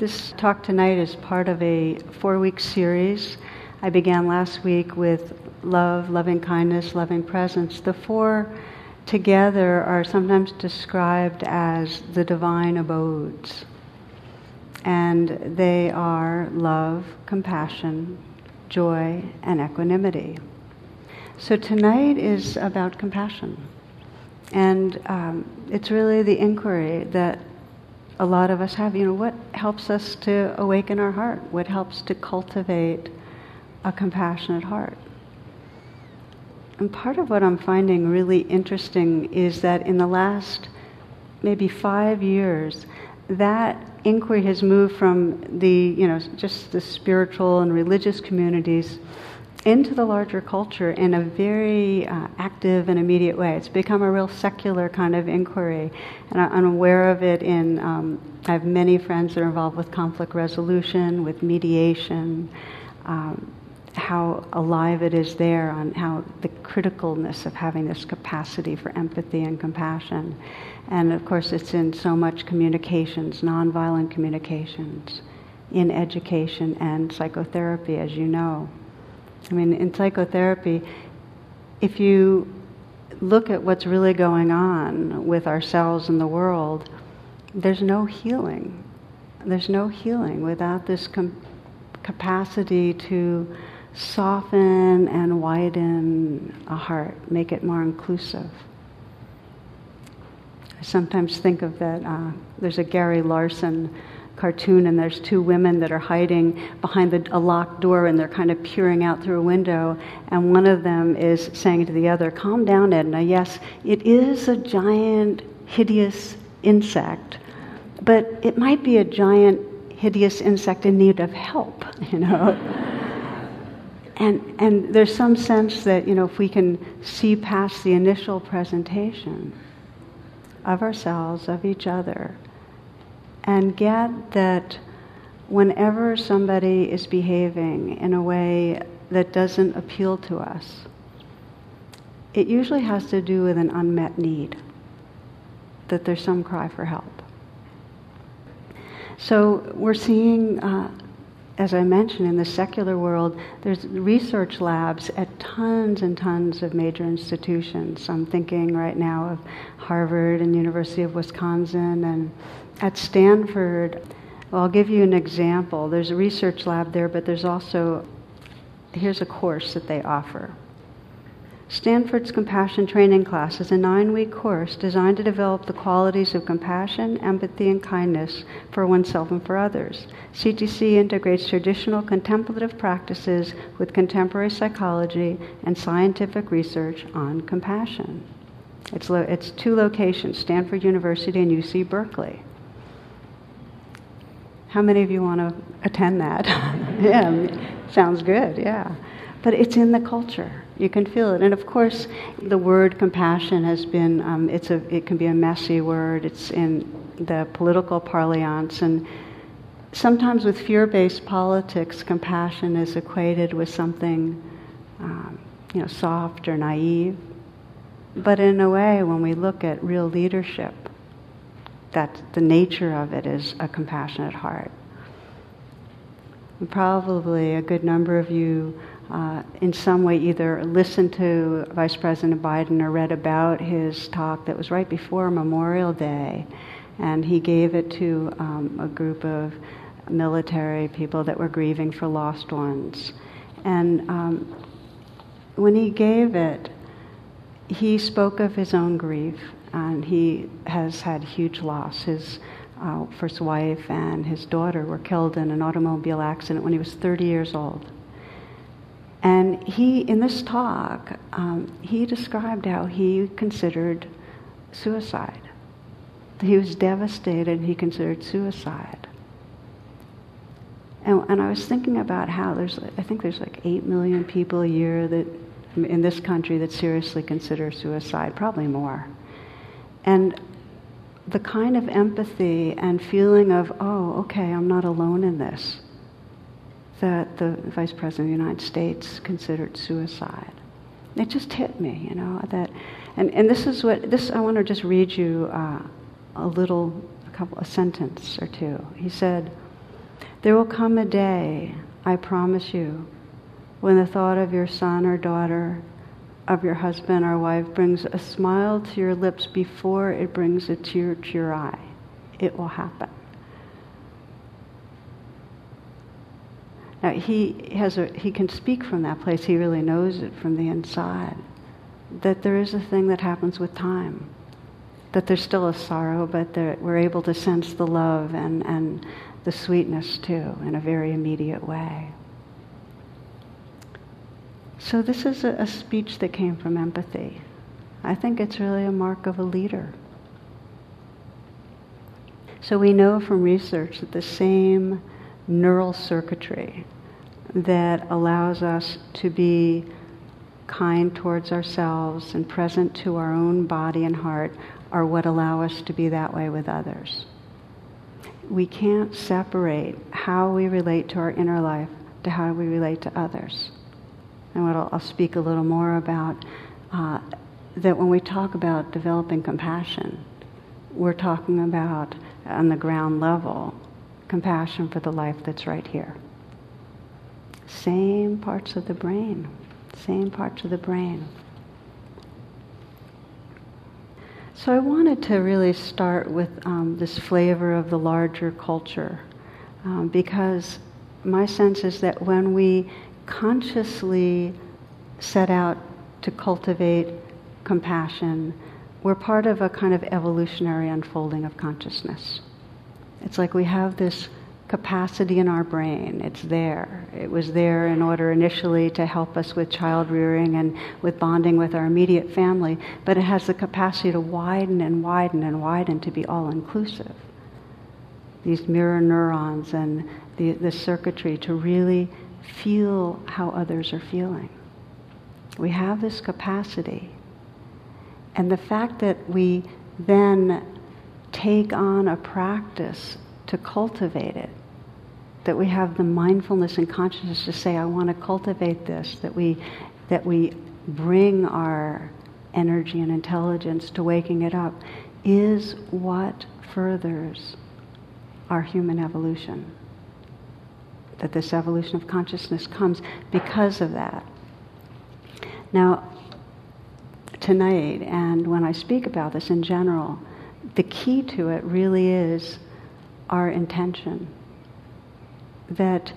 This talk tonight is part of a four week series. I began last week with love, loving kindness, loving presence. The four together are sometimes described as the divine abodes. And they are love, compassion, joy, and equanimity. So tonight is about compassion. And um, it's really the inquiry that a lot of us have. You know, what helps us to awaken our heart? What helps to cultivate a compassionate heart? And part of what I'm finding really interesting is that in the last maybe five years, that inquiry has moved from the, you know, just the spiritual and religious communities into the larger culture in a very uh, active and immediate way. It's become a real secular kind of inquiry, and I'm aware of it in. Um, I have many friends that are involved with conflict resolution, with mediation. Um, how alive it is there, on how the criticalness of having this capacity for empathy and compassion. And of course, it's in so much communications, nonviolent communications, in education and psychotherapy, as you know. I mean, in psychotherapy, if you look at what's really going on with ourselves and the world, there's no healing. There's no healing without this com- capacity to soften and widen a heart, make it more inclusive. I sometimes think of that. Uh, there's a Gary Larson cartoon, and there's two women that are hiding behind the, a locked door, and they're kind of peering out through a window. And one of them is saying to the other, "Calm down, Edna. Yes, it is a giant, hideous insect, but it might be a giant, hideous insect in need of help." You know. and and there's some sense that you know if we can see past the initial presentation of ourselves, of each other, and get that whenever somebody is behaving in a way that doesn't appeal to us, it usually has to do with an unmet need, that there's some cry for help. So we're seeing, uh, as I mentioned, in the secular world, there's research labs at tons and tons of major institutions. I'm thinking right now of Harvard and University of Wisconsin and at Stanford, well, I'll give you an example. There's a research lab there, but there's also, here's a course that they offer. Stanford's Compassion Training Class is a nine week course designed to develop the qualities of compassion, empathy, and kindness for oneself and for others. CTC integrates traditional contemplative practices with contemporary psychology and scientific research on compassion. It's, lo- it's two locations Stanford University and UC Berkeley. How many of you want to attend that? yeah, sounds good, yeah. But it's in the culture. You can feel it. And of course, the word compassion has been, um, it's a, it can be a messy word. It's in the political parlance. And sometimes with fear based politics, compassion is equated with something, um, you know, soft or naive. But in a way, when we look at real leadership, that the nature of it is a compassionate heart. And probably a good number of you, uh, in some way, either listened to Vice President Biden or read about his talk that was right before Memorial Day, and he gave it to um, a group of military people that were grieving for lost ones. And um, when he gave it, he spoke of his own grief and he has had huge loss. His uh, first wife and his daughter were killed in an automobile accident when he was 30 years old. And he, in this talk, um, he described how he considered suicide. He was devastated. He considered suicide. And, and I was thinking about how there's, I think there's like 8 million people a year that, in this country that seriously consider suicide, probably more. And the kind of empathy and feeling of, oh, okay, I'm not alone in this, that the Vice President of the United States considered suicide. It just hit me, you know, that, and, and this is what, this, I want to just read you uh, a little, a couple, a sentence or two. He said, There will come a day, I promise you, when the thought of your son or daughter, of your husband or wife brings a smile to your lips before it brings a tear to your eye. It will happen. Now he has a, he can speak from that place. He really knows it from the inside. That there is a thing that happens with time. That there's still a sorrow, but that we're able to sense the love and, and the sweetness too in a very immediate way. So this is a, a speech that came from empathy. I think it's really a mark of a leader. So we know from research that the same neural circuitry that allows us to be kind towards ourselves and present to our own body and heart are what allow us to be that way with others. We can't separate how we relate to our inner life to how we relate to others. And what I'll, I'll speak a little more about uh, that when we talk about developing compassion, we're talking about on the ground level compassion for the life that's right here. Same parts of the brain, same parts of the brain. So I wanted to really start with um, this flavor of the larger culture um, because my sense is that when we consciously set out to cultivate compassion, we're part of a kind of evolutionary unfolding of consciousness. It's like we have this capacity in our brain. It's there. It was there in order initially to help us with child rearing and with bonding with our immediate family, but it has the capacity to widen and widen and widen to be all inclusive. These mirror neurons and the, the circuitry to really feel how others are feeling. We have this capacity. And the fact that we then take on a practice to cultivate it, that we have the mindfulness and consciousness to say, I want to cultivate this, that we, that we bring our energy and intelligence to waking it up, is what furthers our human evolution. That this evolution of consciousness comes because of that. Now, tonight, and when I speak about this in general, the key to it really is our intention. That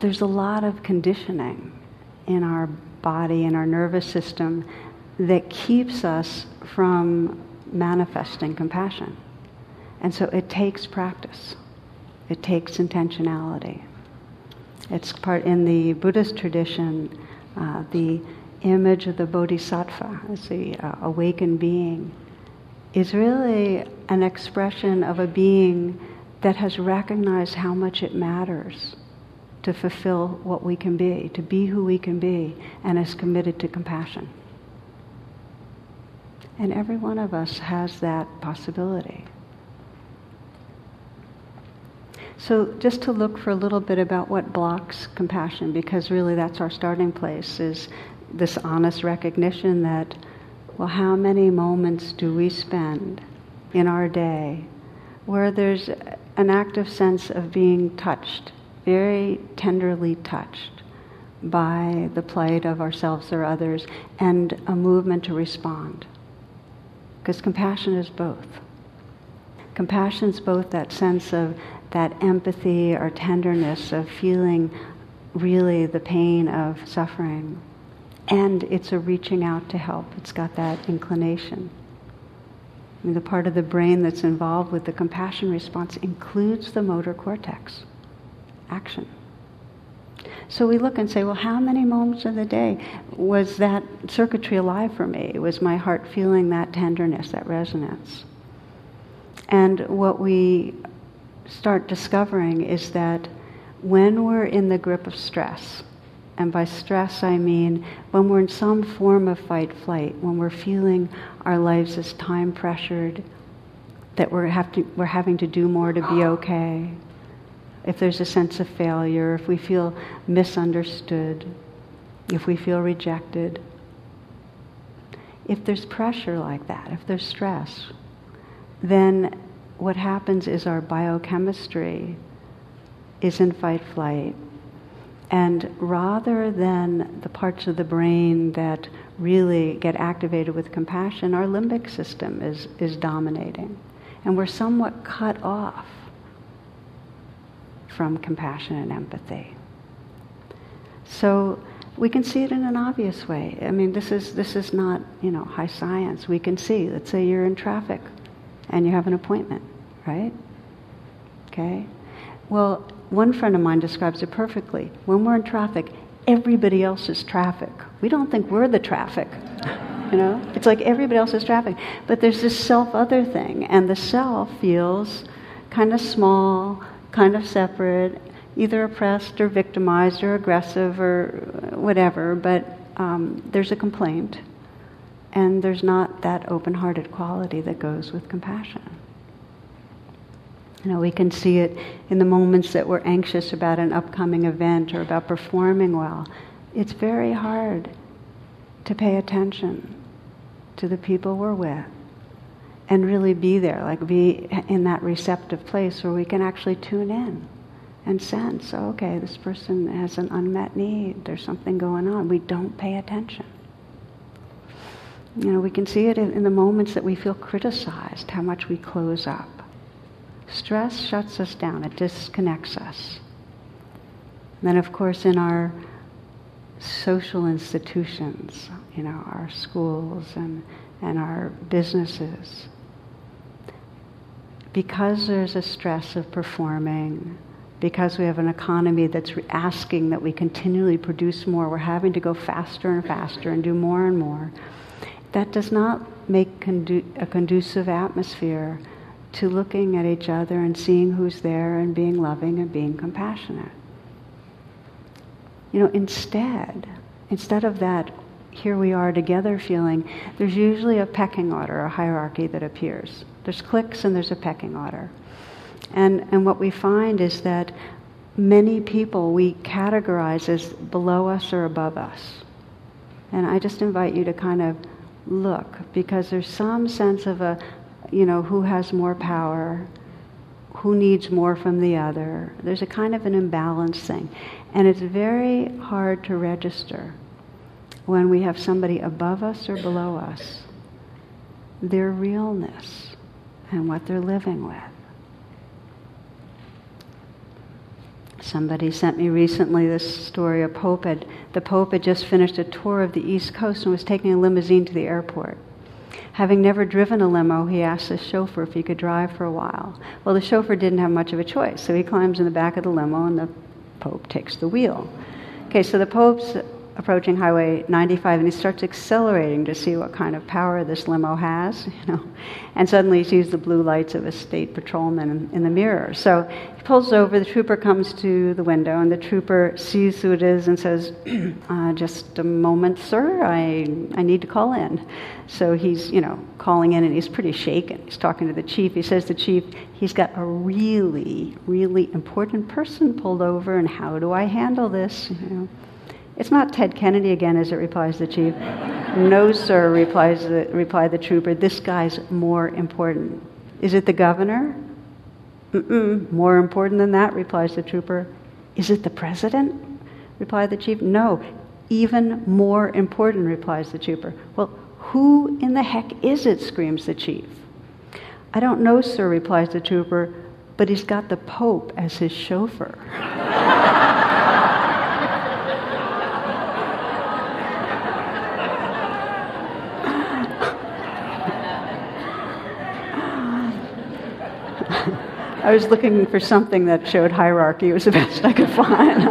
there's a lot of conditioning in our body and our nervous system that keeps us from manifesting compassion. And so it takes practice. It takes intentionality. It's part in the Buddhist tradition, uh, the image of the bodhisattva as the uh, awakened being is really an expression of a being that has recognized how much it matters to fulfill what we can be, to be who we can be, and is committed to compassion. And every one of us has that possibility. So just to look for a little bit about what blocks compassion, because really that's our starting place, is this honest recognition that well, how many moments do we spend in our day where there's an active sense of being touched, very tenderly touched by the plight of ourselves or others, and a movement to respond? Because compassion is both. Compassion is both that sense of that empathy or tenderness of feeling really the pain of suffering and it's a reaching out to help. It's got that inclination. I mean, the part of the brain that's involved with the compassion response includes the motor cortex, action. So we look and say, well, how many moments of the day was that circuitry alive for me? Was my heart feeling that tenderness, that resonance? And what we start discovering is that when we're in the grip of stress, and by stress, I mean when we're in some form of fight flight, when we're feeling our lives as time pressured, that we're, have to, we're having to do more to be okay. If there's a sense of failure, if we feel misunderstood, if we feel rejected, if there's pressure like that, if there's stress, then what happens is our biochemistry is in fight flight. And rather than the parts of the brain that really get activated with compassion, our limbic system is, is dominating. And we're somewhat cut off from compassion and empathy. So we can see it in an obvious way. I mean, this is, this is not, you know, high science. We can see, let's say you're in traffic and you have an appointment, right? Okay? Well, one friend of mine describes it perfectly. When we're in traffic, everybody else is traffic. We don't think we're the traffic. You know? It's like everybody else is traffic. But there's this self other thing, and the self feels kind of small, kind of separate, either oppressed or victimized or aggressive or whatever, but um, there's a complaint, and there's not that open hearted quality that goes with compassion. You know, we can see it in the moments that we're anxious about an upcoming event or about performing well. It's very hard to pay attention to the people we're with and really be there, like be in that receptive place where we can actually tune in and sense, oh, okay, this person has an unmet need, there's something going on. We don't pay attention. You know, we can see it in, in the moments that we feel criticized, how much we close up. Stress shuts us down, it disconnects us. And then, of course, in our social institutions, you know, our schools and, and our businesses, because there's a stress of performing, because we have an economy that's asking that we continually produce more, we're having to go faster and faster and do more and more. That does not make condu- a conducive atmosphere to looking at each other and seeing who's there and being loving and being compassionate. You know, instead, instead of that, here we are together feeling, there's usually a pecking order, a hierarchy that appears. There's cliques and there's a pecking order. And, and what we find is that many people we categorize as below us or above us. And I just invite you to kind of look because there's some sense of a, you know, who has more power, who needs more from the other. There's a kind of an imbalance thing. And it's very hard to register when we have somebody above us or below us, their realness and what they're living with. Somebody sent me recently this story. A pope had, the pope had just finished a tour of the East Coast and was taking a limousine to the airport. Having never driven a limo, he asked the chauffeur if he could drive for a while. Well, the chauffeur didn't have much of a choice, so he climbs in the back of the limo and the pope takes the wheel. Okay, so the pope's approaching Highway 95 and he starts accelerating to see what kind of power this limo has, you know. And suddenly he sees the blue lights of a state patrolman in, in, the mirror. So he pulls over, the trooper comes to the window, and the trooper sees who it is and says, uh, Just a moment, sir, I, I need to call in. So he's, you know, calling in and he's pretty shaken. He's talking to the chief. He says the chief, he's got a really, really important person pulled over, and how do I handle this? You know. It's not Ted Kennedy again, as it replies the chief. no, sir, replies the, replied the trooper. This guy's more important. Is it the governor? Mm-mm, more important than that, replies the trooper. Is it the president? replied the chief. No, even more important, replies the trooper. Well, who in the heck is it? screams the chief. I don't know, sir, replies the trooper, but he's got the Pope as his chauffeur. I was looking for something that showed hierarchy. It was the best I could find.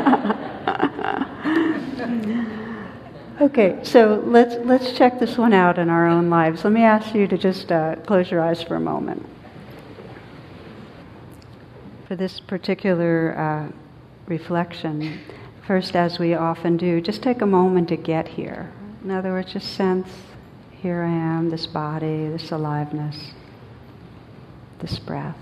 okay, so let's let's check this one out in our own lives. Let me ask you to just uh, close your eyes for a moment. For this particular uh, reflection, first, as we often do, just take a moment to get here. In other words, just sense here I am, this body, this aliveness, this breath.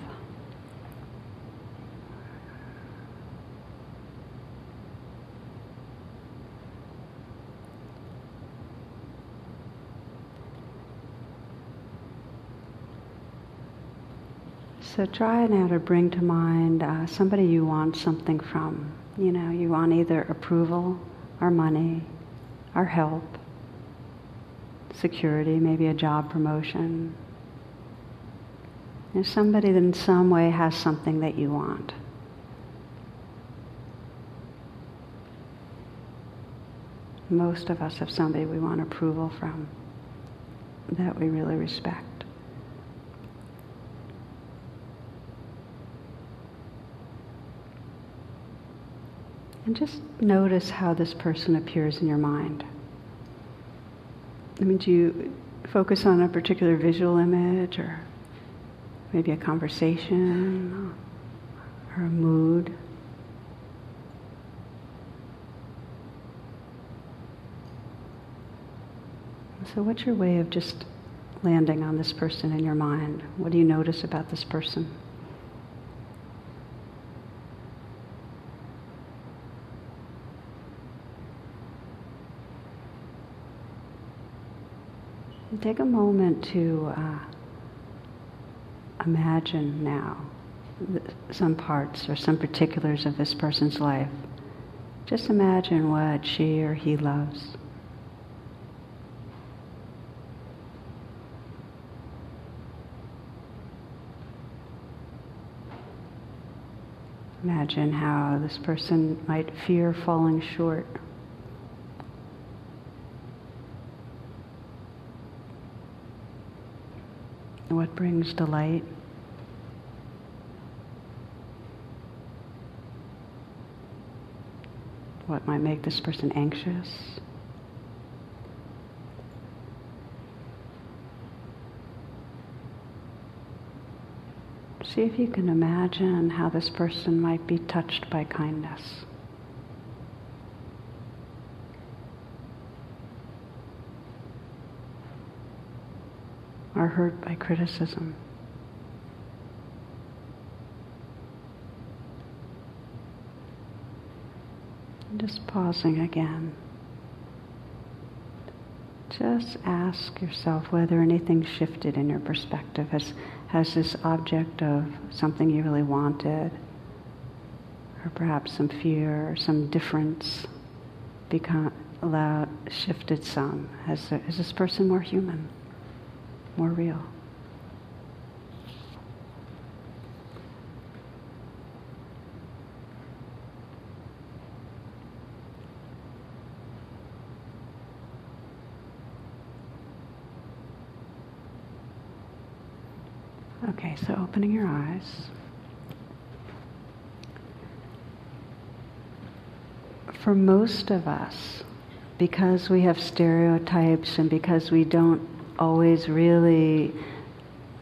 So try now to bring to mind uh, somebody you want something from. You know, you want either approval or money or help, security, maybe a job promotion. There's somebody that in some way has something that you want. Most of us have somebody we want approval from that we really respect. And just notice how this person appears in your mind. I mean, do you focus on a particular visual image or maybe a conversation or a mood? So, what's your way of just landing on this person in your mind? What do you notice about this person? Take a moment to uh, imagine now some parts or some particulars of this person's life. Just imagine what she or he loves. Imagine how this person might fear falling short. What brings delight? What might make this person anxious? See if you can imagine how this person might be touched by kindness. Or hurt by criticism. Just pausing again. Just ask yourself whether anything shifted in your perspective. Has, has this object of something you really wanted, or perhaps some fear or some difference, become allowed, shifted some? Has, is this person more human, more real? Okay, so opening your eyes. For most of us, because we have stereotypes and because we don't always really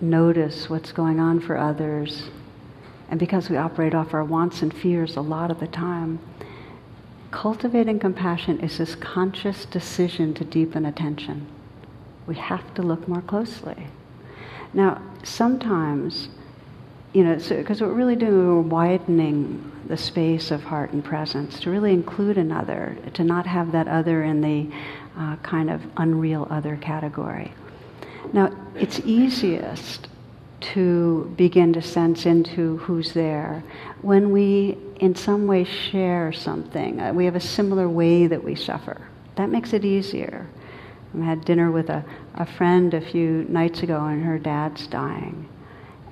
notice what's going on for others, and because we operate off our wants and fears a lot of the time, cultivating compassion is this conscious decision to deepen attention. We have to look more closely. Now, sometimes, you know, because so, what we're really doing, we're widening the space of heart and presence to really include another, to not have that other in the uh, kind of unreal other category. Now, it's easiest to begin to sense into who's there when we, in some way, share something. Uh, we have a similar way that we suffer. That makes it easier. I had dinner with a, a friend a few nights ago, and her dad's dying.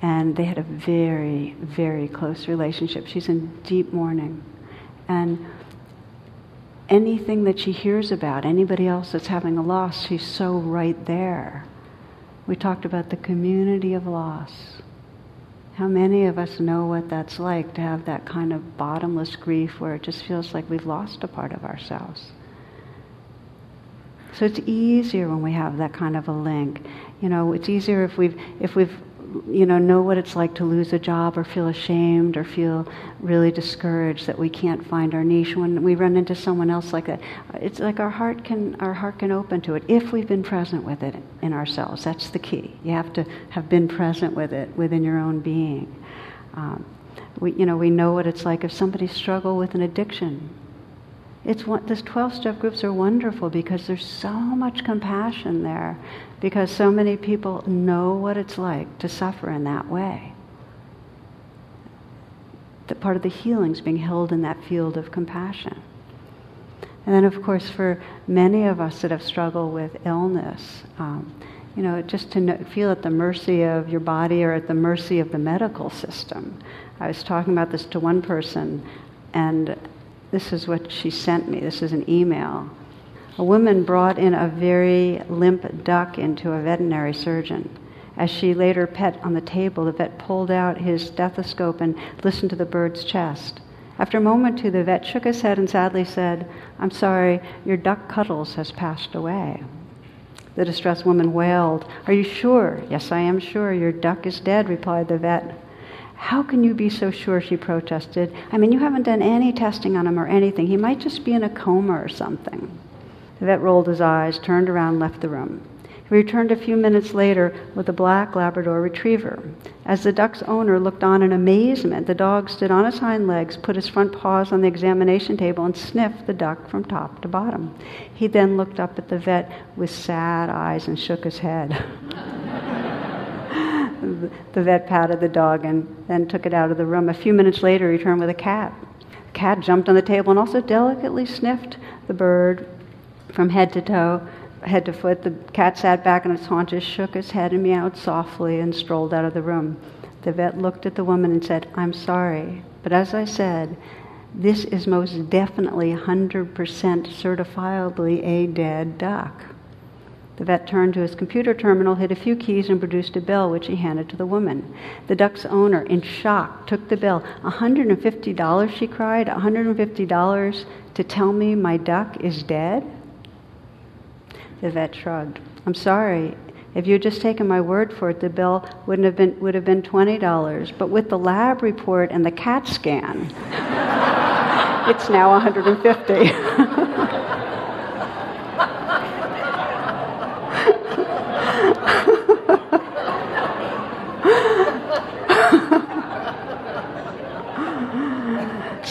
And they had a very, very close relationship. She's in deep mourning. And anything that she hears about, anybody else that's having a loss, she's so right there. We talked about the community of loss. How many of us know what that's like to have that kind of bottomless grief where it just feels like we've lost a part of ourselves? So it's easier when we have that kind of a link. You know, it's easier if we've if we've you know know what it's like to lose a job or feel ashamed or feel really discouraged that we can't find our niche. When we run into someone else like that it's like our heart can our heart can open to it if we've been present with it in ourselves. That's the key. You have to have been present with it within your own being. Um, we you know we know what it's like if somebody struggle with an addiction it's one, this 12 step groups are wonderful because there's so much compassion there because so many people know what it's like to suffer in that way. That part of the healing is being held in that field of compassion. And then, of course, for many of us that have struggled with illness, um, you know, just to know, feel at the mercy of your body or at the mercy of the medical system. I was talking about this to one person, and this is what she sent me. This is an email. A woman brought in a very limp duck into a veterinary surgeon. As she laid her pet on the table, the vet pulled out his stethoscope and listened to the bird's chest. After a moment or two, the vet shook his head and sadly said, I'm sorry, your duck Cuddles has passed away. The distressed woman wailed, Are you sure? Yes, I am sure. Your duck is dead, replied the vet. How can you be so sure? She protested. I mean, you haven't done any testing on him or anything. He might just be in a coma or something. The vet rolled his eyes, turned around, left the room. He returned a few minutes later with a black Labrador retriever. As the duck's owner looked on in amazement, the dog stood on his hind legs, put his front paws on the examination table, and sniffed the duck from top to bottom. He then looked up at the vet with sad eyes and shook his head. the vet patted the dog and then took it out of the room. A few minutes later, he returned with a cat. The cat jumped on the table and also delicately sniffed the bird from head to toe, head to foot. The cat sat back on its haunches, shook its head, and meowed softly and strolled out of the room. The vet looked at the woman and said, I'm sorry, but as I said, this is most definitely 100% certifiably a dead duck. The vet turned to his computer terminal, hit a few keys, and produced a bill, which he handed to the woman. The duck's owner, in shock, took the bill. $150, she cried. $150 to tell me my duck is dead? The vet shrugged. I'm sorry. If you had just taken my word for it, the bill wouldn't have been, would have been $20. But with the lab report and the CAT scan, it's now 150.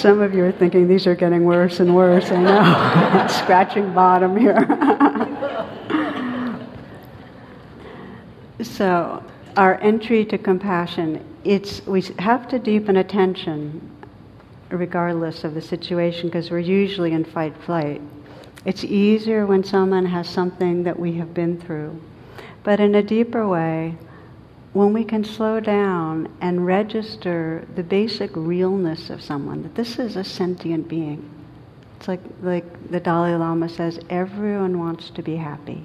Some of you are thinking these are getting worse and worse. I know. Scratching bottom here. so, our entry to compassion, it's, we have to deepen attention regardless of the situation because we're usually in fight flight. It's easier when someone has something that we have been through. But in a deeper way, when we can slow down and register the basic realness of someone, that this is a sentient being. It's like, like the Dalai Lama says, everyone wants to be happy.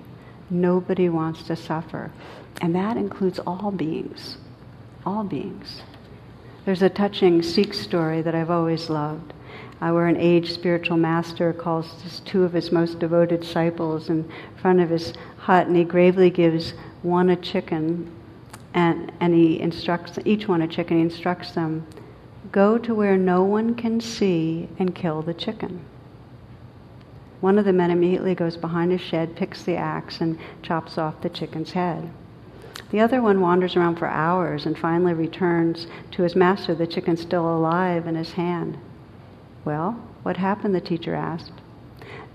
Nobody wants to suffer. And that includes all beings. All beings. There's a touching Sikh story that I've always loved, uh, where an aged spiritual master calls two of his most devoted disciples in front of his hut, and he gravely gives one a chicken and, and he instructs each one a chicken, he instructs them go to where no one can see and kill the chicken. One of the men immediately goes behind a shed, picks the axe, and chops off the chicken's head. The other one wanders around for hours and finally returns to his master, the chicken still alive in his hand. Well, what happened? the teacher asked.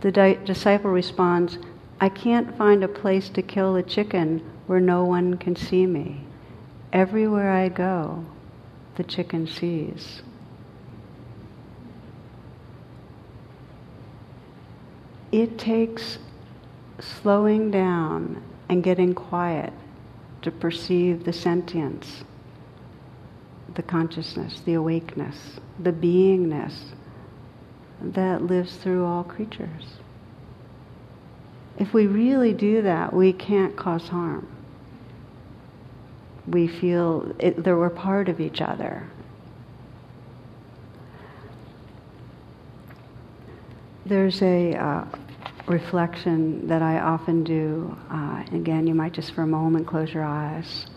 The di- disciple responds, I can't find a place to kill the chicken where no one can see me. Everywhere I go, the chicken sees. It takes slowing down and getting quiet to perceive the sentience, the consciousness, the awakeness, the beingness that lives through all creatures. If we really do that, we can't cause harm we feel it, that we're part of each other. There's a uh, reflection that I often do. Uh, again, you might just for a moment close your eyes.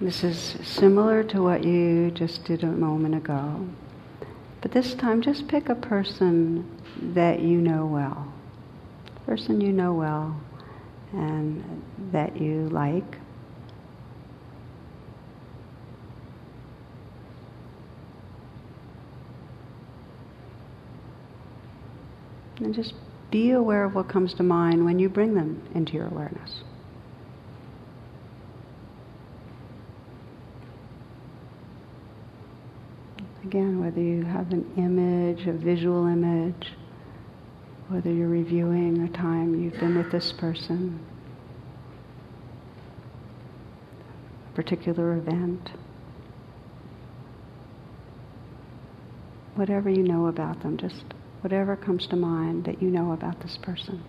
This is similar to what you just did a moment ago. But this time, just pick a person that you know well. Person you know well and that you like. And just be aware of what comes to mind when you bring them into your awareness. Again, whether you have an image, a visual image, whether you're reviewing a time you've been with this person, a particular event. Whatever you know about them, just whatever comes to mind that you know about this person.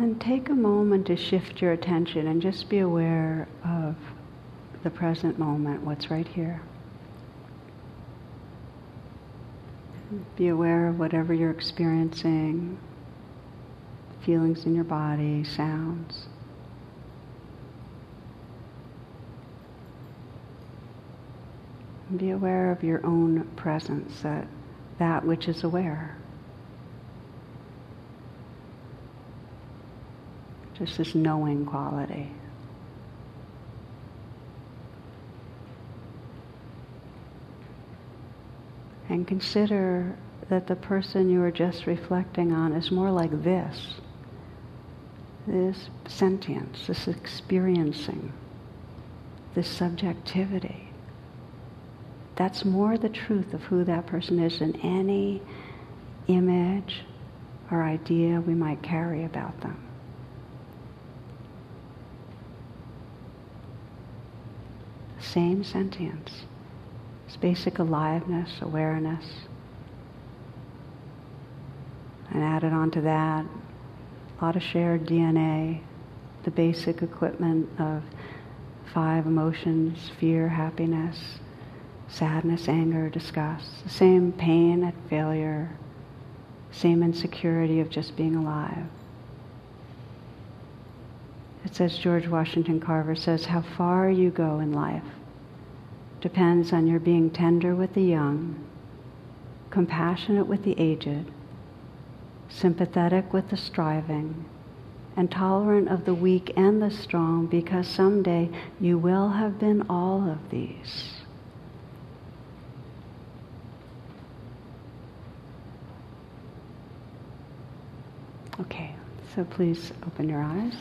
And then take a moment to shift your attention and just be aware of the present moment, what's right here. Be aware of whatever you're experiencing, feelings in your body, sounds. Be aware of your own presence, that, that which is aware. Just this knowing quality. And consider that the person you are just reflecting on is more like this this sentience, this experiencing, this subjectivity. That's more the truth of who that person is than any image or idea we might carry about them. Same sentience. It's basic aliveness, awareness. And added onto that, a lot of shared DNA, the basic equipment of five emotions fear, happiness, sadness, anger, disgust. The same pain at failure, same insecurity of just being alive. It says, George Washington Carver says, how far you go in life depends on your being tender with the young, compassionate with the aged, sympathetic with the striving, and tolerant of the weak and the strong, because someday you will have been all of these. Okay, so please open your eyes.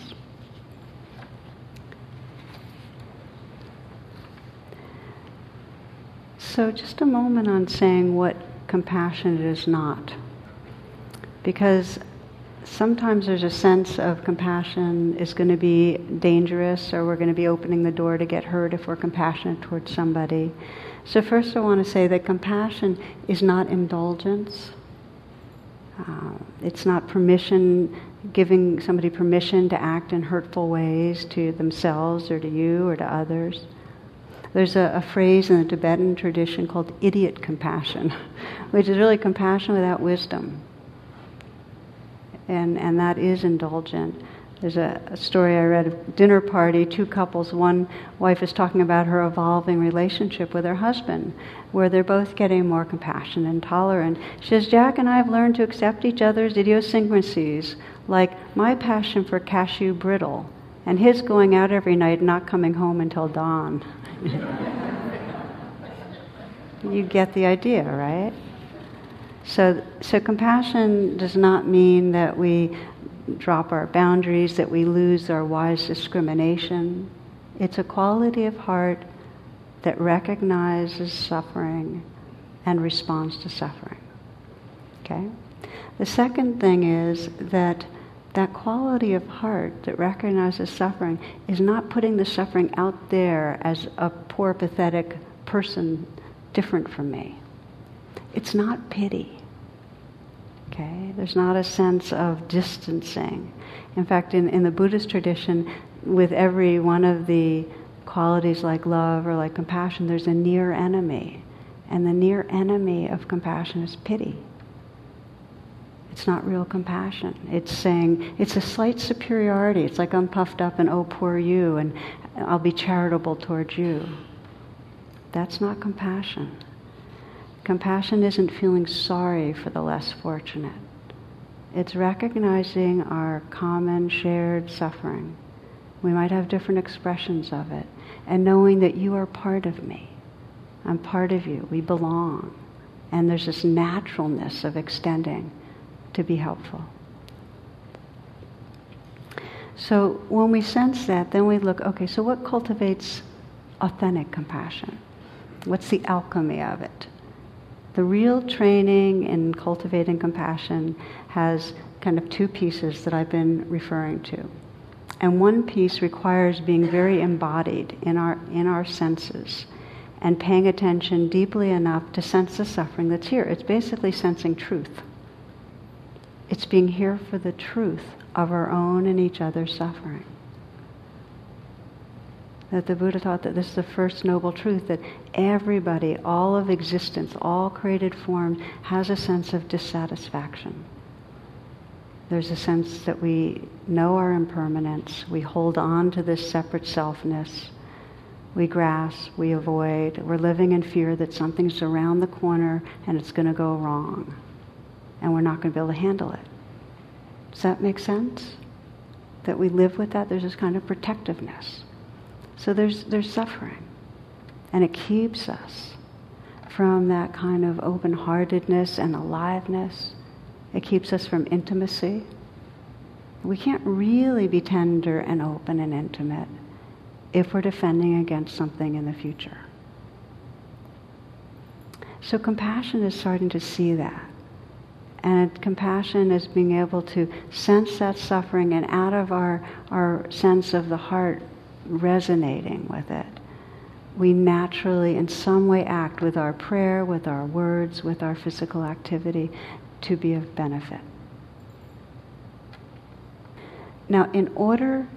So, just a moment on saying what compassion is not. Because sometimes there's a sense of compassion is going to be dangerous or we're going to be opening the door to get hurt if we're compassionate towards somebody. So, first, I want to say that compassion is not indulgence. Uh, it's not permission, giving somebody permission to act in hurtful ways to themselves or to you or to others. There's a, a, phrase in the Tibetan tradition called idiot compassion, which is really compassion without wisdom. And, and that is indulgent. There's a, a story I read, of dinner party, two couples. One wife is talking about her evolving relationship with her husband, where they're both getting more compassionate and tolerant. She says, Jack and I have learned to accept each other's idiosyncrasies, like my passion for cashew brittle and his going out every night and not coming home until dawn. you get the idea, right? So, so compassion does not mean that we drop our boundaries, that we lose our wise discrimination. It's a quality of heart that recognizes suffering and responds to suffering. Okay? The second thing is that that quality of heart that recognizes suffering is not putting the suffering out there as a poor, pathetic person different from me. It's not pity. Okay? There's not a sense of distancing. In fact, in, in the Buddhist tradition, with every one of the qualities like love or like compassion, there's a near enemy. And the near enemy of compassion is pity. It's not real compassion. It's saying, it's a slight superiority. It's like I'm puffed up and oh, poor you, and I'll be charitable towards you. That's not compassion. Compassion isn't feeling sorry for the less fortunate. It's recognizing our common shared suffering. We might have different expressions of it. And knowing that you are part of me. I'm part of you. We belong. And there's this naturalness of extending to be helpful. So when we sense that, then we look, okay, so what cultivates authentic compassion? What's the alchemy of it? The real training in cultivating compassion has kind of two pieces that I've been referring to. And one piece requires being very embodied in our, in our senses and paying attention deeply enough to sense the suffering that's here. It's basically sensing truth. It's being here for the truth of our own and each other's suffering. That the Buddha taught that this is the first noble truth that everybody, all of existence, all created forms, has a sense of dissatisfaction. There's a sense that we know our impermanence, we hold on to this separate selfness, we grasp, we avoid, we're living in fear that something's around the corner and it's going to go wrong, and we're not going to be able to handle it. Does that make sense? That we live with that? There's this kind of protectiveness. So there's, there's suffering. And it keeps us from that kind of open heartedness and aliveness. It keeps us from intimacy. We can't really be tender and open and intimate if we're defending against something in the future. So compassion is starting to see that. And compassion is being able to sense that suffering and out of our, our sense of the heart resonating with it, we naturally, in some way, act with our prayer, with our words, with our physical activity to be of benefit. Now, in order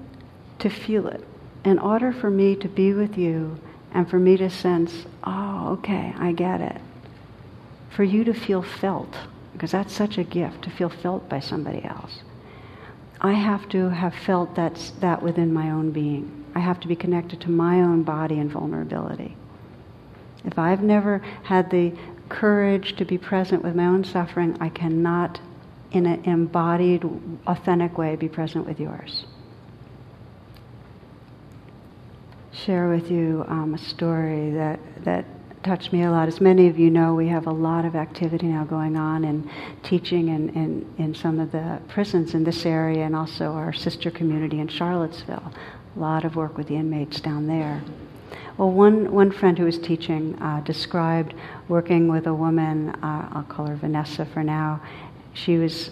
to feel it, in order for me to be with you and for me to sense, oh, okay, I get it, for you to feel felt, because that's such a gift to feel felt by somebody else. I have to have felt that's, that within my own being. I have to be connected to my own body and vulnerability. If I've never had the courage to be present with my own suffering, I cannot, in an embodied, authentic way, be present with yours. Share with you um, a story that, that touched me a lot. As many of you know, we have a lot of activity now going on in teaching in, in, in some of the prisons in this area and also our sister community in Charlottesville. A lot of work with the inmates down there. Well, one, one friend who was teaching uh, described working with a woman, uh, I'll call her Vanessa for now. She was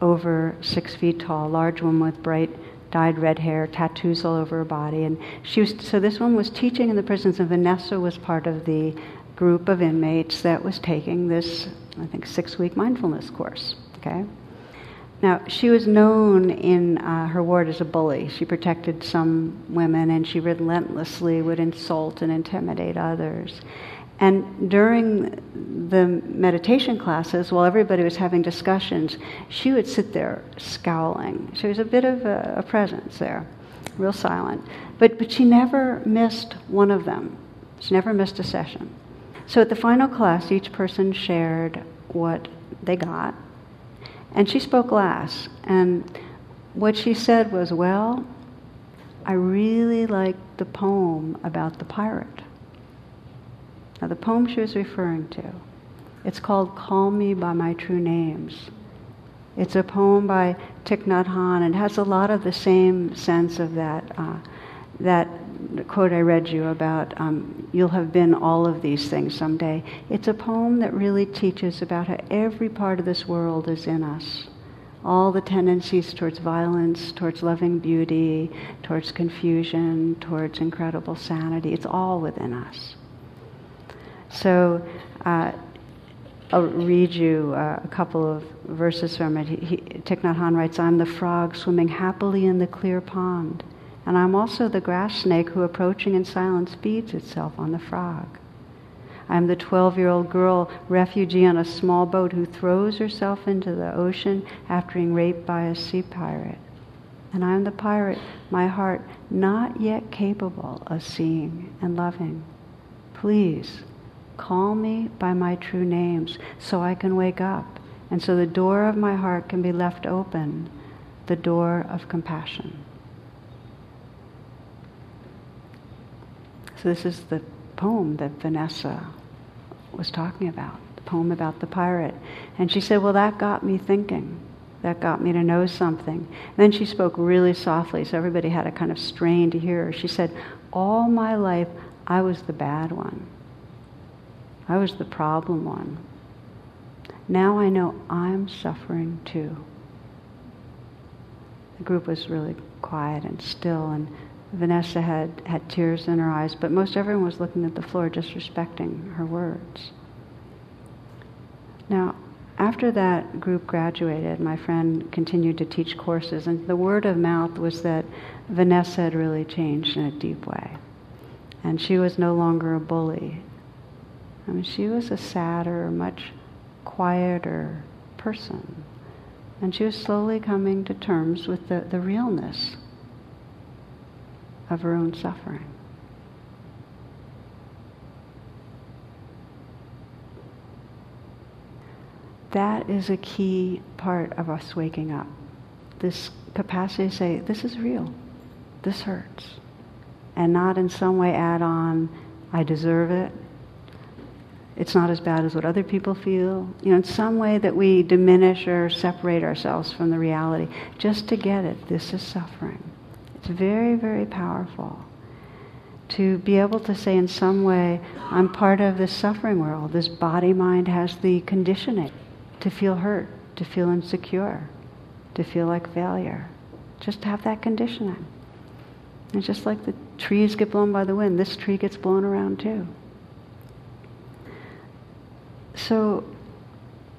over six feet tall, large woman with bright dyed red hair, tattoos all over her body. And she was, so this one was teaching in the prisons, and Vanessa was part of the group of inmates that was taking this, I think, six week mindfulness course. Okay? Now, she was known in uh, her ward as a bully. She protected some women and she relentlessly would insult and intimidate others. And during the meditation classes, while everybody was having discussions, she would sit there scowling. She was a bit of a, a presence there, real silent. But, but she never missed one of them. She never missed a session. So at the final class, each person shared what they got. And she spoke last. And what she said was, Well, I really liked the poem about the pirate. Now, the poem she was referring to, it's called Call Me by My True Names. It's a poem by Thich Nhat Hanh and has a lot of the same sense of that, uh, that quote I read you about, um, you'll have been all of these things someday. It's a poem that really teaches about how every part of this world is in us. All the tendencies towards violence, towards loving beauty, towards confusion, towards incredible sanity, it's all within us. So uh, I'll read you uh, a couple of verses from it. He, he, Thich Nhat Hanh writes, I'm the frog swimming happily in the clear pond, and I'm also the grass snake who, approaching in silence, feeds itself on the frog. I'm the 12 year old girl, refugee on a small boat, who throws herself into the ocean after being raped by a sea pirate. And I'm the pirate, my heart not yet capable of seeing and loving. Please Call me by my true names so I can wake up And so the door of my heart can be left open, the door of compassion. So this is the poem that Vanessa was talking about, the poem about the pirate. And she said, well, that got me thinking. That got me to know something. And then she spoke really softly, so everybody had a kind of strain to hear her. She said, all my life, I was the bad one. I was the problem one. Now I know I'm suffering too. The group was really quiet and still, and Vanessa had, had tears in her eyes, but most everyone was looking at the floor, just respecting her words. Now, after that group graduated, my friend continued to teach courses, and the word of mouth was that Vanessa had really changed in a deep way. And she was no longer a bully. I mean, she was a sadder, much quieter person. And she was slowly coming to terms with the, the realness of her own suffering. That is a key part of us waking up. This capacity to say, this is real, this hurts. And not in some way add on, I deserve it, it's not as bad as what other people feel. You know, in some way that we diminish or separate ourselves from the reality just to get it. This is suffering. It's very, very powerful to be able to say in some way, I'm part of this suffering world. This body mind has the conditioning to feel hurt, to feel insecure, to feel like failure. Just to have that conditioning. And just like the trees get blown by the wind, this tree gets blown around too. So,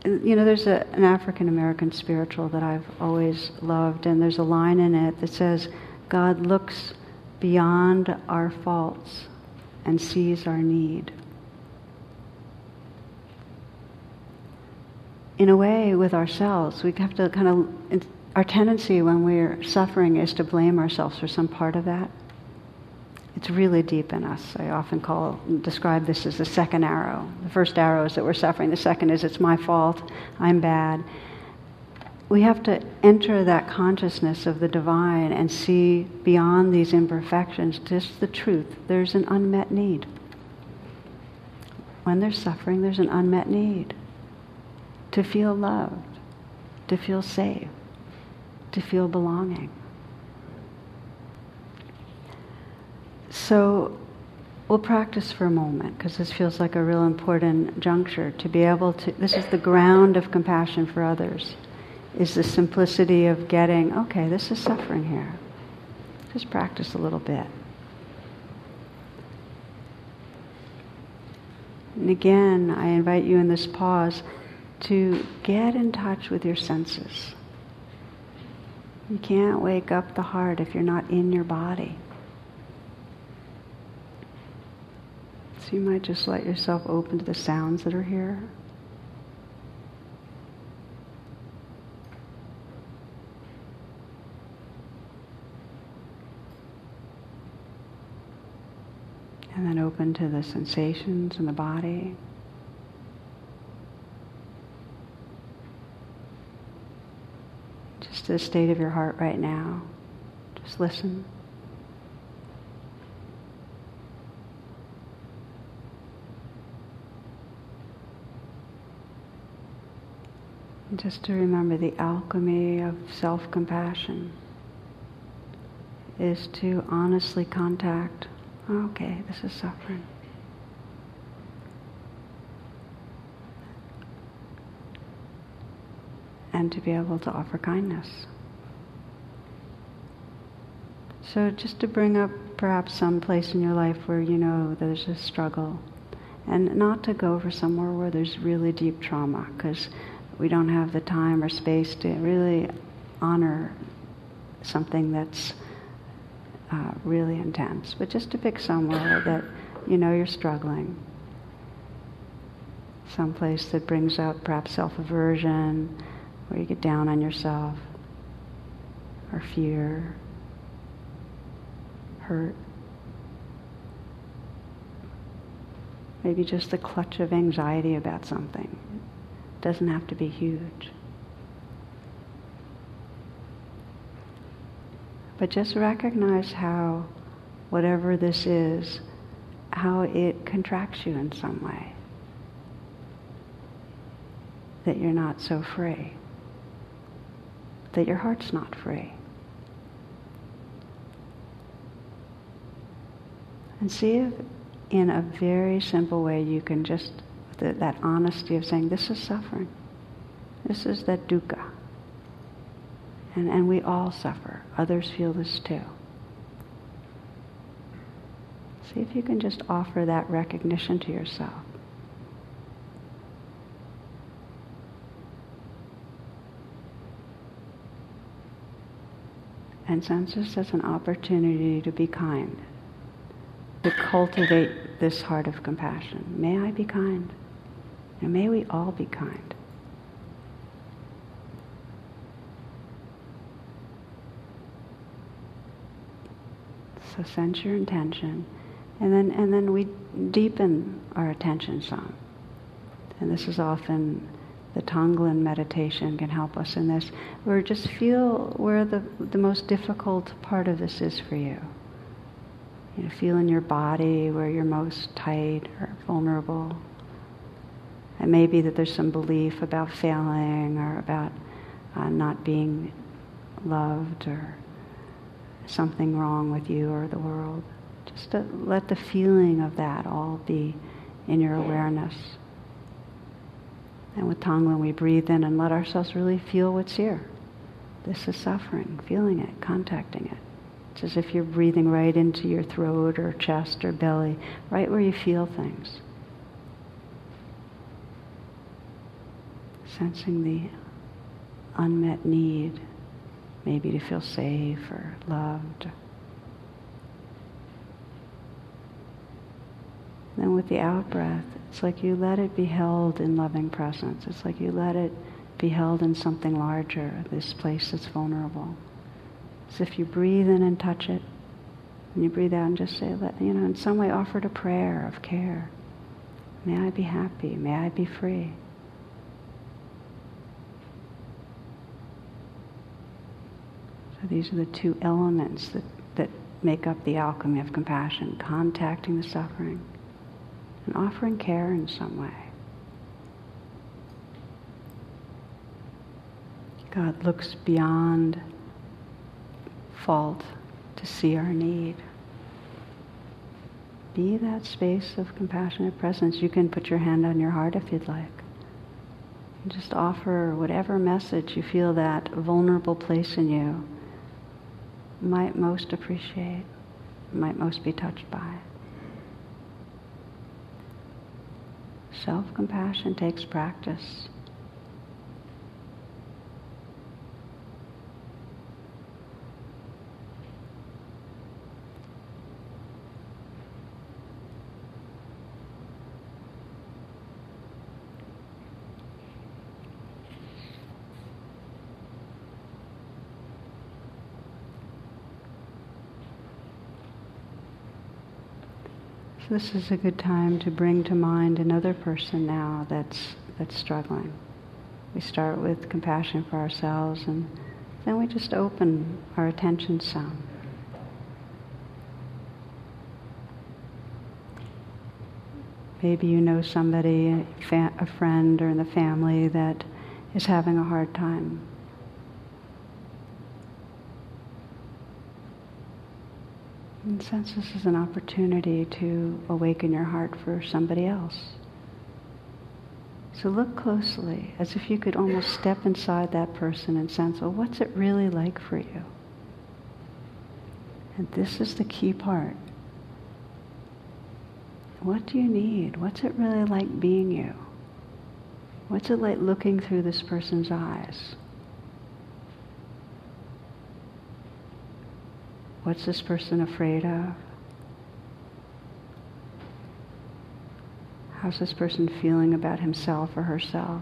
you know, there's a, an African American spiritual that I've always loved, and there's a line in it that says, God looks beyond our faults and sees our need. In a way, with ourselves, we have to kind of, our tendency when we're suffering is to blame ourselves for some part of that. It's really deep in us. I often call, describe this as the second arrow. The first arrow is that we're suffering. The second is it's my fault. I'm bad. We have to enter that consciousness of the divine and see beyond these imperfections just the truth. There's an unmet need. When there's suffering, there's an unmet need to feel loved, to feel safe, to feel belonging. So we'll practice for a moment because this feels like a real important juncture to be able to. This is the ground of compassion for others, is the simplicity of getting, okay, this is suffering here. Just practice a little bit. And again, I invite you in this pause to get in touch with your senses. You can't wake up the heart if you're not in your body. So you might just let yourself open to the sounds that are here. And then open to the sensations in the body. Just the state of your heart right now. Just listen. Just to remember the alchemy of self compassion is to honestly contact, okay, this is suffering. And to be able to offer kindness. So, just to bring up perhaps some place in your life where you know there's a struggle, and not to go for somewhere where there's really deep trauma, because we don't have the time or space to really honor something that's uh, really intense. But just to pick somewhere that you know you're struggling, some place that brings up perhaps self-aversion, where you get down on yourself, or fear, hurt. Maybe just a clutch of anxiety about something doesn't have to be huge. But just recognize how, whatever this is, how it contracts you in some way. That you're not so free. That your heart's not free. And see if in a very simple way you can just, that honesty of saying, this is suffering. This is that dukkha. And, and we all suffer. Others feel this too. See if you can just offer that recognition to yourself. And sense this as an opportunity to be kind, to cultivate this heart of compassion. May I be kind. And may we all be kind. So sense your intention. And then, and then we deepen our attention some. And this is often the Tonglen meditation can help us in this. Or just feel where the, the most difficult part of this is for you. You know, feel in your body where you're most tight or vulnerable. It may be that there's some belief about failing or about uh, not being loved or something wrong with you or the world. Just to let the feeling of that all be in your awareness. And with Tonglen, we breathe in and let ourselves really feel what's here. This is suffering, feeling it, contacting it. It's as if you're breathing right into your throat or chest or belly, right where you feel things. Sensing the unmet need maybe to feel safe or loved. Then with the out breath, it's like you let it be held in loving presence. It's like you let it be held in something larger, this place that's vulnerable. As if you breathe in and touch it, and you breathe out and just say, let, you know, in some way offered a prayer of care. May I be happy. May I be free. So these are the two elements that, that make up the alchemy of compassion contacting the suffering and offering care in some way. God looks beyond fault to see our need. Be that space of compassionate presence. You can put your hand on your heart if you'd like. Just offer whatever message you feel that vulnerable place in you might most appreciate, might most be touched by. Self compassion takes practice. This is a good time to bring to mind another person now that's, that's struggling. We start with compassion for ourselves and then we just open our attention some. Maybe you know somebody, a friend or in the family that is having a hard time And sense this is an opportunity to awaken your heart for somebody else. So look closely, as if you could almost step inside that person and sense, well, what's it really like for you? And this is the key part. What do you need? What's it really like being you? What's it like looking through this person's eyes? What's this person afraid of? How's this person feeling about himself or herself?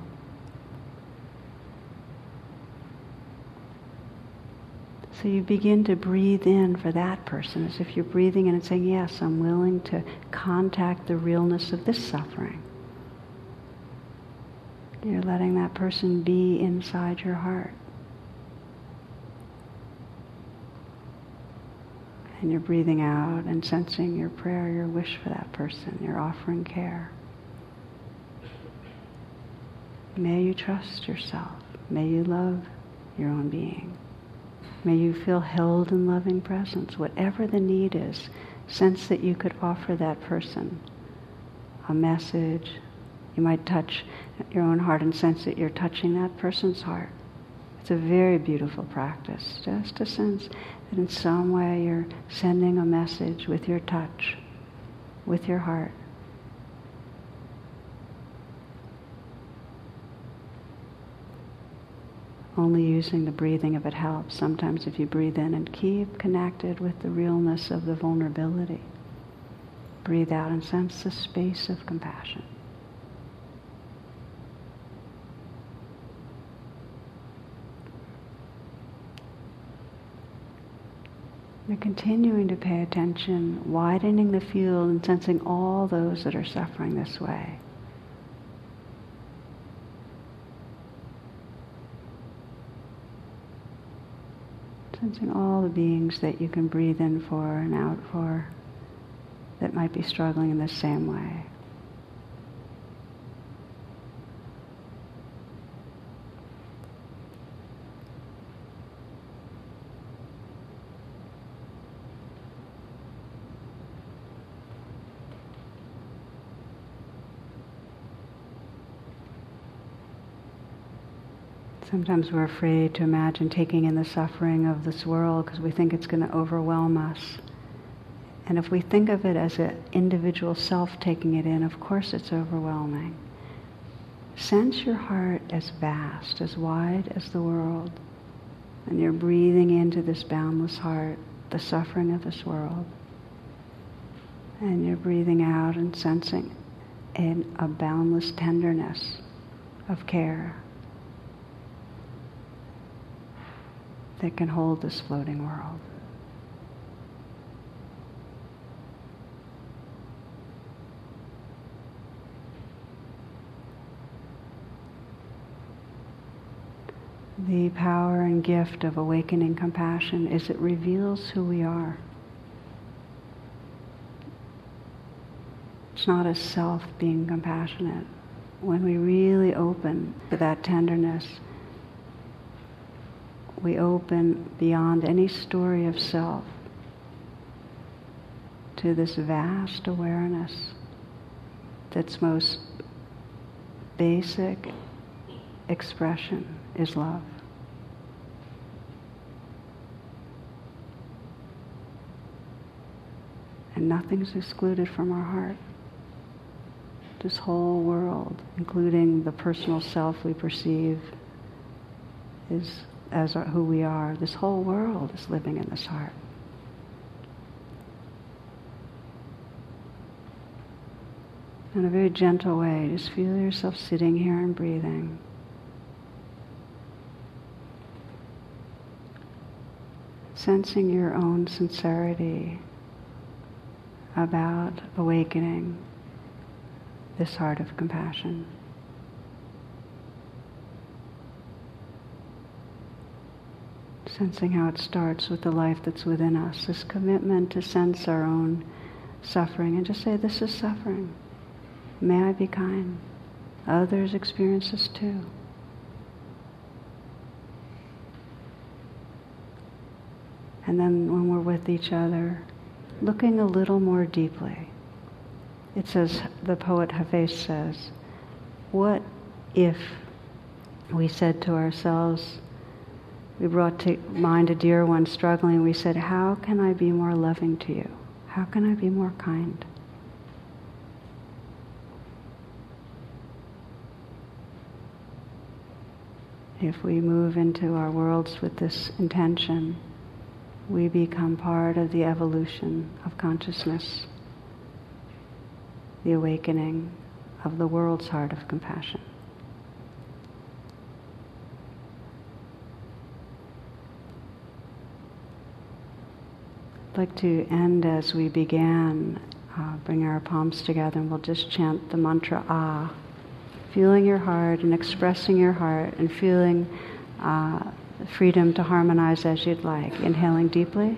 So you begin to breathe in for that person as if you're breathing in and saying, Yes, I'm willing to contact the realness of this suffering. You're letting that person be inside your heart. And you're breathing out and sensing your prayer, your wish for that person. You're offering care. May you trust yourself. May you love your own being. May you feel held in loving presence. Whatever the need is, sense that you could offer that person a message. You might touch your own heart and sense that you're touching that person's heart. It's a very beautiful practice, just to sense that in some way you're sending a message with your touch, with your heart. Only using the breathing if it helps. Sometimes if you breathe in and keep connected with the realness of the vulnerability, breathe out and sense the space of compassion. You're continuing to pay attention, widening the field and sensing all those that are suffering this way. Sensing all the beings that you can breathe in for and out for that might be struggling in the same way. Sometimes we're afraid to imagine taking in the suffering of this world because we think it's going to overwhelm us. And if we think of it as an individual self taking it in, of course it's overwhelming. Sense your heart as vast, as wide as the world. And you're breathing into this boundless heart, the suffering of this world. And you're breathing out and sensing in a boundless tenderness of care. That can hold this floating world. The power and gift of awakening compassion is it reveals who we are. It's not a self being compassionate. When we really open to that tenderness, we open beyond any story of self to this vast awareness that's most basic expression is love. And nothing's excluded from our heart. This whole world, including the personal self we perceive, is as our, who we are. This whole world is living in this heart. In a very gentle way, just feel yourself sitting here and breathing. Sensing your own sincerity about awakening this heart of compassion. Sensing how it starts with the life that's within us, this commitment to sense our own suffering and just say, This is suffering. May I be kind. Others experience this too. And then when we're with each other, looking a little more deeply. It says, the poet Hafez says, What if we said to ourselves, we brought to mind a dear one struggling. We said, How can I be more loving to you? How can I be more kind? If we move into our worlds with this intention, we become part of the evolution of consciousness, the awakening of the world's heart of compassion. Like to end as we began, uh, bring our palms together and we'll just chant the mantra Ah. feeling your heart and expressing your heart and feeling uh, freedom to harmonize as you'd like. Inhaling deeply.